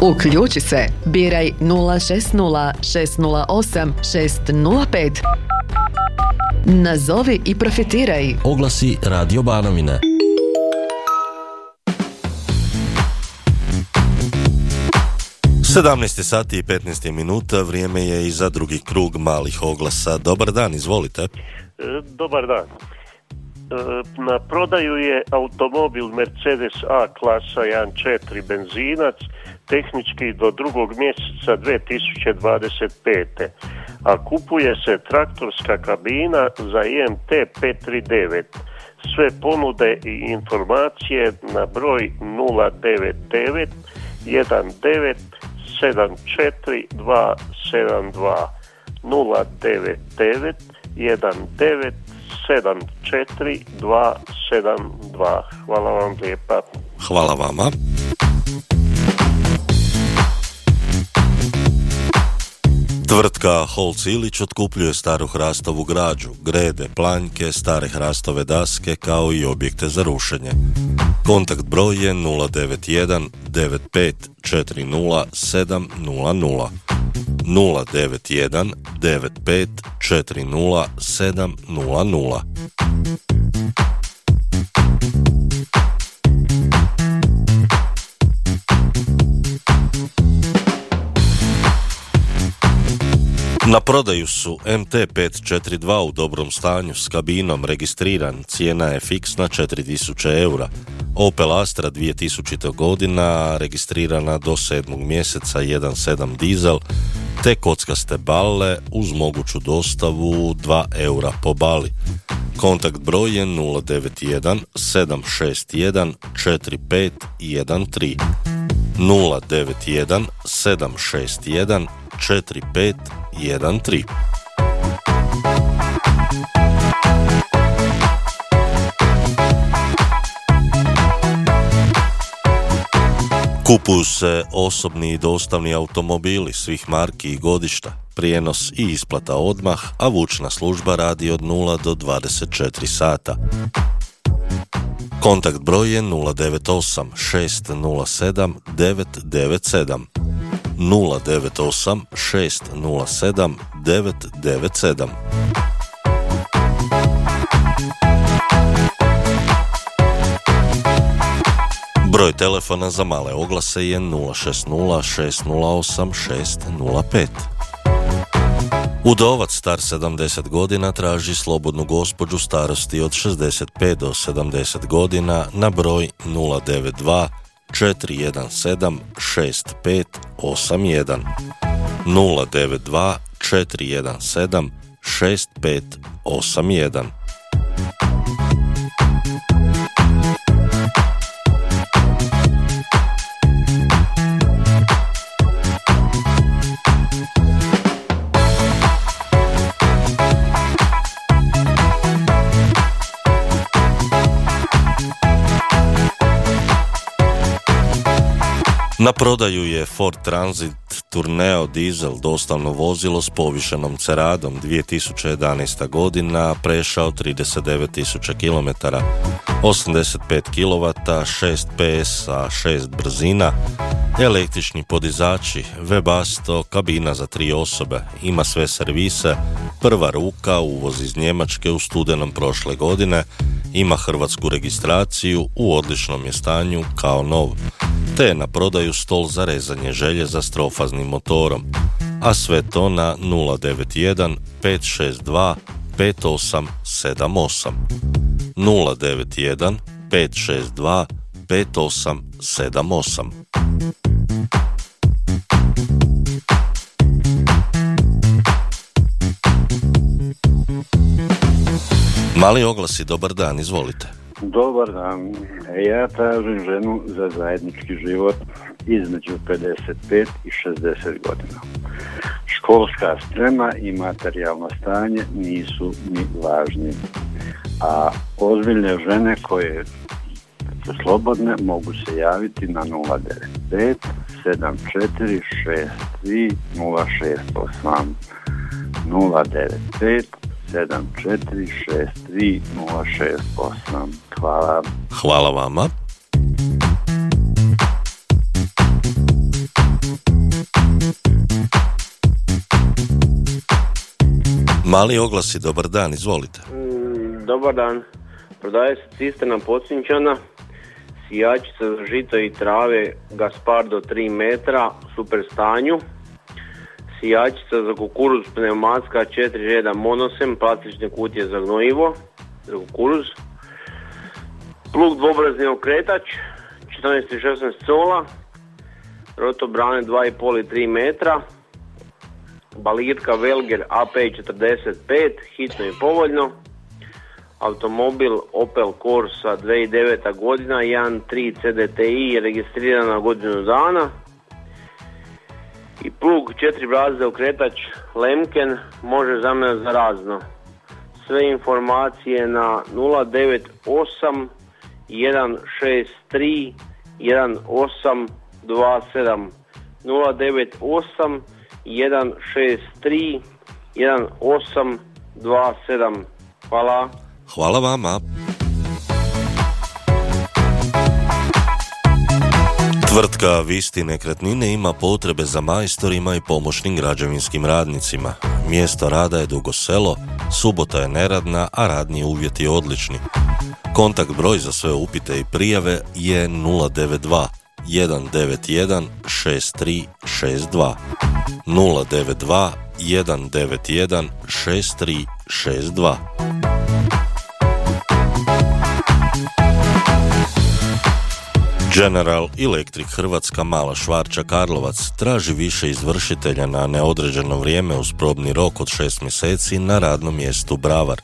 Uključi se. Biraj 060 608 605. Nazovi i profitiraj. Oglasi Radio Banovine. Sedamnaest sati i 15 minuta, vrijeme je i za drugi krug malih oglasa. Dobar dan, izvolite. E, dobar dan. E, na prodaju je automobil Mercedes A klasa 1.4 benzinac, tehnički do drugog mjeseca 2025. A kupuje se traktorska kabina za IMT 539. Sve ponude i informacije na broj 099 19 74272 099 19 74272. Hvala vam lijepa. Hvala vama. Tvrtka Holc Ilić otkupljuje staru hrastovu građu, grede, planjke, stare hrastove daske kao i objekte za rušenje. Kontakt broj je 091 95 40 700 091 95 40 700 Na prodaju su MT542 u dobrom stanju s kabinom registriran, cijena je fiksna 4000 eura. Opel Astra 2000. godina registrirana do 7. mjeseca 1.7 dizel, te kockaste balle uz moguću dostavu 2 eura po bali. Kontakt broj je 091 761 4513 091 761 4513 Kupuju se osobni i dostavni automobili svih marki i godišta, prijenos i isplata odmah, a vučna služba radi od 0 do 24 sata. Kontakt broj je 098 607 997 098 607 997 Broj telefona za male oglase je 060 608 605. Udovac star 70 godina traži slobodnu gospođu starosti od 65 do 70 godina na broj 092 417 6581 092 417 6581 Na prodaju je Ford Transit Tourneo Diesel dostavno vozilo s povišenom ceradom 2011. godina prešao 39.000 km, 85 kW, 6 PS, a 6 brzina, električni podizači, webasto, kabina za tri osobe, ima sve servise, prva ruka, uvoz iz Njemačke u studenom prošle godine, ima hrvatsku registraciju, u odličnom je stanju kao nov te na prodaju stol za rezanje željeza s trofaznim motorom, a sve to na 091 562 5878 091 562 5878 Mali oglasi, dobar dan, izvolite. Dobar dan. Ja tražim ženu za zajednički život između 55 i 60 godina. Školska sprema i materijalno stanje nisu ni važni. A ozbiljne žene koje slobodne, mogu se javiti na 095 7463 068 095 7463 068 Hvala. Hvala vama. Mali oglasi, dobar dan, izvolite. Mm, dobar dan. Prodaje se cistena pocinčana sijačica za žito i trave Gaspar do 3 metra, super stanju. Sijačica za kukuruz pneumatska 4 reda monosem, plastične kutije za gnojivo, za kukuruz. Plug dvobrazni okretač, 14 i 16 cola, rotobrane 2,5 i 3 metra, balitka Velger AP45, hitno i povoljno, automobil Opel Corsa 2009. godina, 1.3 CDTI, registrirana godinu dana, i plug četiri brazde okretač Lemken može za mene za razno. Sve informacije na 098 163 1827 098 163 1827 Hvala. Hvala vama. Tvrtka Visti nekretnine ima potrebe za majstorima i pomoćnim građevinskim radnicima. Mjesto rada je Dugo selo, subota je neradna, a radni uvjeti odlični. Kontakt broj za sve upite i prijave je 092 191 6362 092 191 6362 General Electric Hrvatska Mala Švarča Karlovac traži više izvršitelja na neodređeno vrijeme uz probni rok od šest mjeseci na radnom mjestu Bravar.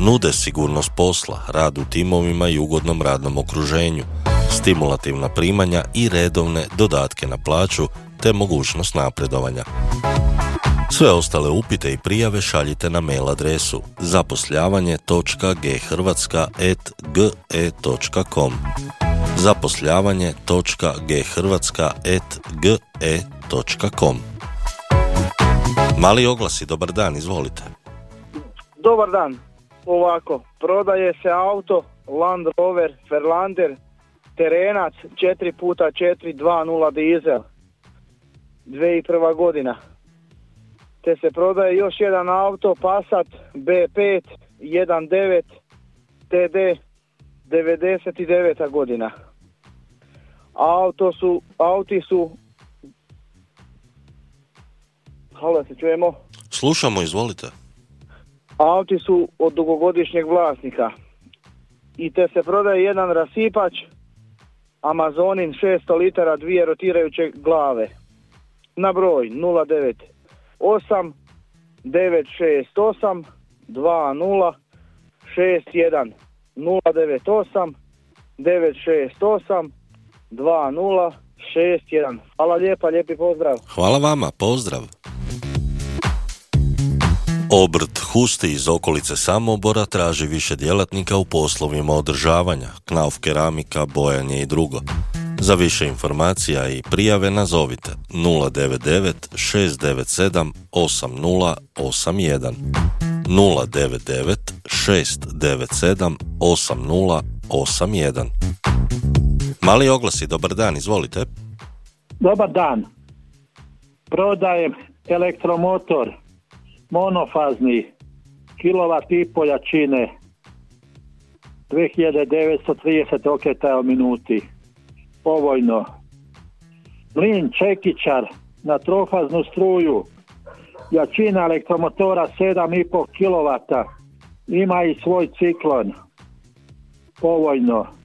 Nude sigurnost posla, rad u timovima i ugodnom radnom okruženju, stimulativna primanja i redovne dodatke na plaću te mogućnost napredovanja. Sve ostale upite i prijave šaljite na mail adresu zaposljavanje.ghrvatska.ge.com zaposljavanje.ghrvatska.ge.com Mali oglasi, dobar dan, izvolite. Dobar dan. Ovako, prodaje se auto Land Rover Ferlander terenac 4 puta 4 2.0 dizel 2001. godina. Te se prodaje još jedan auto Passat B5 1.9 TD 99. godina. Auto su, auti su Halo, se čujemo? Slušamo, izvolite. Auti su od dugogodišnjeg vlasnika. I te se prodaje jedan rasipač, Amazonin 600 litara, dvije rotirajuće glave. Na broj 098 968 20 61 098 968 2061. Hvala lijepa, lijepi pozdrav. Hvala vama, pozdrav. Obrt Husti iz okolice Samobora traži više djelatnika u poslovima održavanja, knauf keramika, bojanje i drugo. Za više informacija i prijave nazovite 099 697 8081 099 697 8081 Mali oglasi, dobar dan, izvolite. Dobar dan. Prodajem elektromotor monofazni kilovat i pol jačine 2930 okretaja u minuti. Povojno. Mlin Čekićar na trofaznu struju jačina elektromotora 7,5 kW ima i svoj ciklon. Povojno.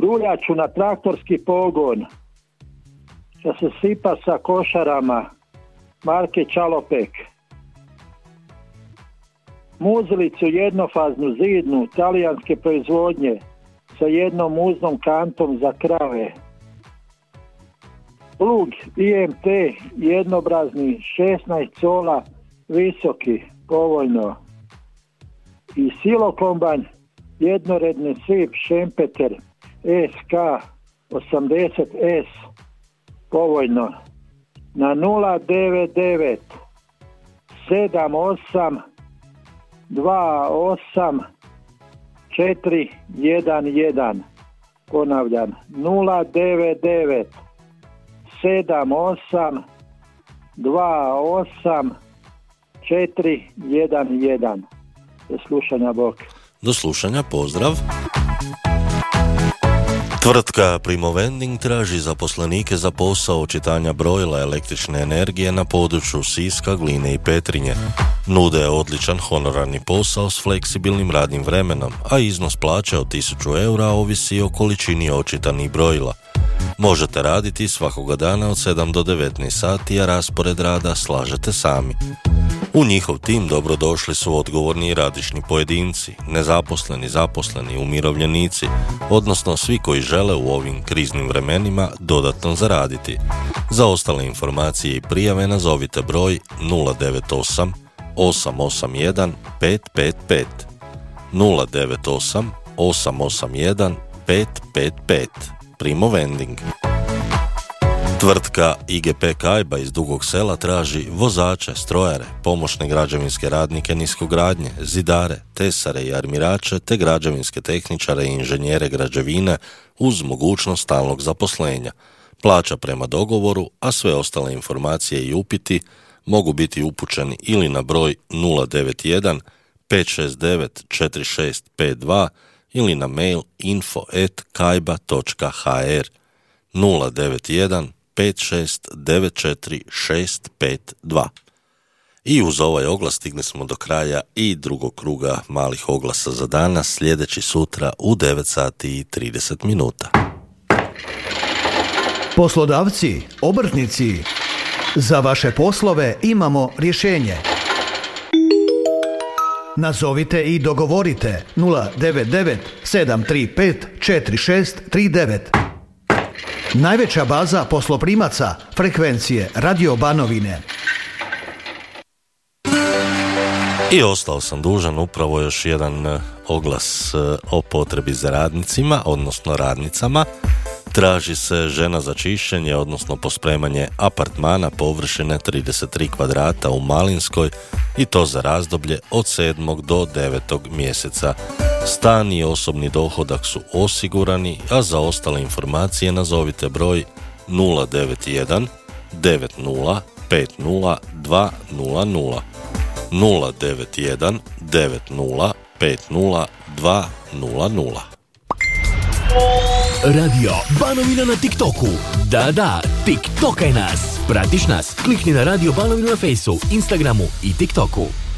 Ruljaču na traktorski pogon da se sipa sa košarama marke Čalopek. Muzilicu jednofaznu zidnu talijanske proizvodnje sa jednom uznom kantom za krave. Plug IMT jednobrazni 16 cola visoki povoljno. I silokombanj jednoredni sip Šempeter SK 80S povoljno na 099 78 28 411 ponavljam 099 78 28 411. Do slušanja, Bog. Do slušanja, pozdrav. Tvrtka Primo Vending traži zaposlenike za posao očitanja brojila električne energije na području Siska, Gline i Petrinje. Nude odličan honorarni posao s fleksibilnim radnim vremenom, a iznos plaće od 1000 eura ovisi o količini očitanih brojila. Možete raditi svakoga dana od 7 do 19 sati, a raspored rada slažete sami. U njihov tim dobrodošli su odgovorni i radišni pojedinci, nezaposleni, zaposleni, umirovljenici, odnosno svi koji žele u ovim kriznim vremenima dodatno zaraditi. Za ostale informacije i prijave nazovite broj 098 881 555 098 881 555 Primo Vending. Tvrtka IGP Kajba iz Dugog sela traži vozače, strojare, pomoćne građevinske radnike niskogradnje, zidare, tesare i armirače te građevinske tehničare i inženjere građevine uz mogućnost stalnog zaposlenja. Plaća prema dogovoru, a sve ostale informacije i upiti mogu biti upućeni ili na broj 091 569 4652 ili na mail info.kajba.hr 091 5694652. I uz ovaj oglas stigli smo do kraja i drugog kruga malih oglasa za danas, sljedeći sutra u 9 sati i 30 minuta. Poslodavci, obrtnici, za vaše poslove imamo rješenje. Nazovite i dogovorite 099 735 4639. Najveća baza posloprimaca frekvencije Radio Banovine. I ostao sam dužan upravo još jedan e, oglas e, o potrebi za radnicima, odnosno radnicama. Traži se žena za čišćenje, odnosno pospremanje apartmana površine 33 kvadrata u Malinskoj i to za razdoblje od 7. do 9. mjeseca. Stan i osobni dohodak su osigurani, a za ostale informacije nazovite broj 091 90 50 200 091 90 50 200 Radio Banovina na TikToku. Da, da, TikTokaj nas. Pratiš nas? Klikni na Radio Banovina na Fejsu, Instagramu i TikToku.